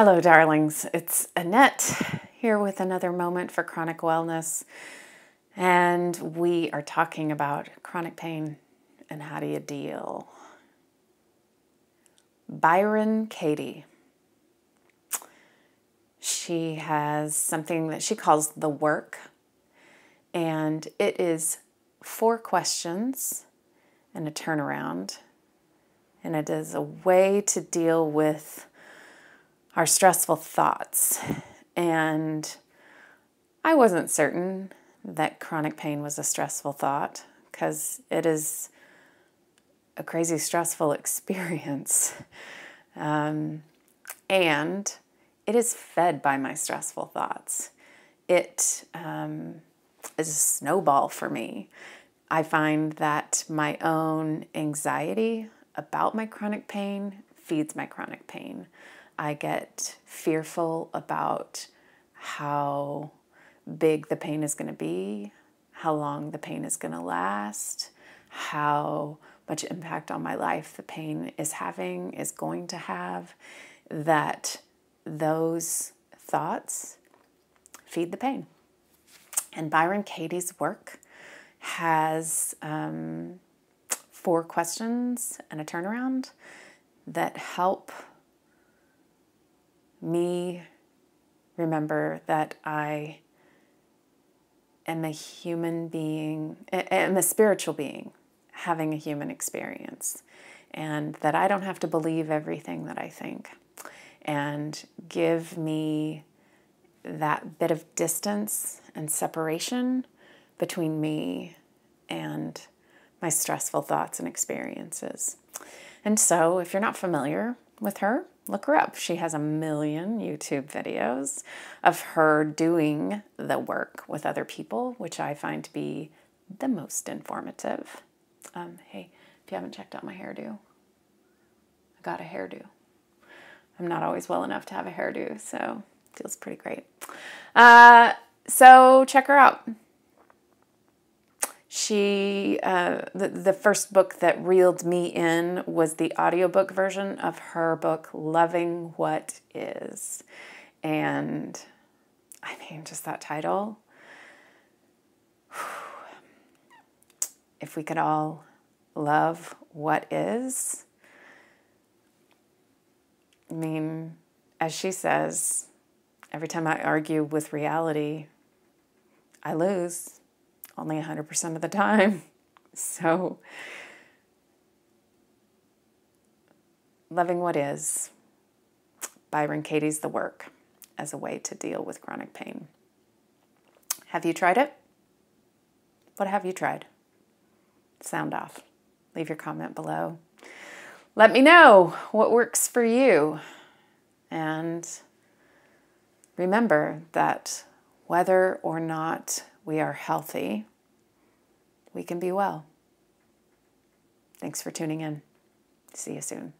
Hello, darlings. It's Annette here with another moment for chronic wellness. And we are talking about chronic pain and how do you deal. Byron Katie. She has something that she calls the work, and it is four questions and a turnaround. And it is a way to deal with our stressful thoughts. And I wasn't certain that chronic pain was a stressful thought because it is a crazy stressful experience. Um, and it is fed by my stressful thoughts. It um, is a snowball for me. I find that my own anxiety about my chronic pain feeds my chronic pain. I get fearful about how big the pain is going to be, how long the pain is going to last, how much impact on my life the pain is having, is going to have, that those thoughts feed the pain. And Byron Katie's work has um, four questions and a turnaround that help me remember that I am a human being, am a spiritual being having a human experience, and that I don't have to believe everything that I think, and give me that bit of distance and separation between me and my stressful thoughts and experiences. And so, if you're not familiar with her, look her up. She has a million YouTube videos of her doing the work with other people, which I find to be the most informative. Um, hey, if you haven't checked out my hairdo, I got a hairdo. I'm not always well enough to have a hairdo, so it feels pretty great. Uh, so check her out. She, uh, the, the first book that reeled me in was the audiobook version of her book, Loving What Is. And I mean, just that title. If we could all love what is, I mean, as she says, every time I argue with reality, I lose only 100% of the time. So, loving what is, Byron Katie's The Work as a way to deal with chronic pain. Have you tried it? What have you tried? Sound off. Leave your comment below. Let me know what works for you. And remember that whether or not we are healthy, we can be well. Thanks for tuning in. See you soon.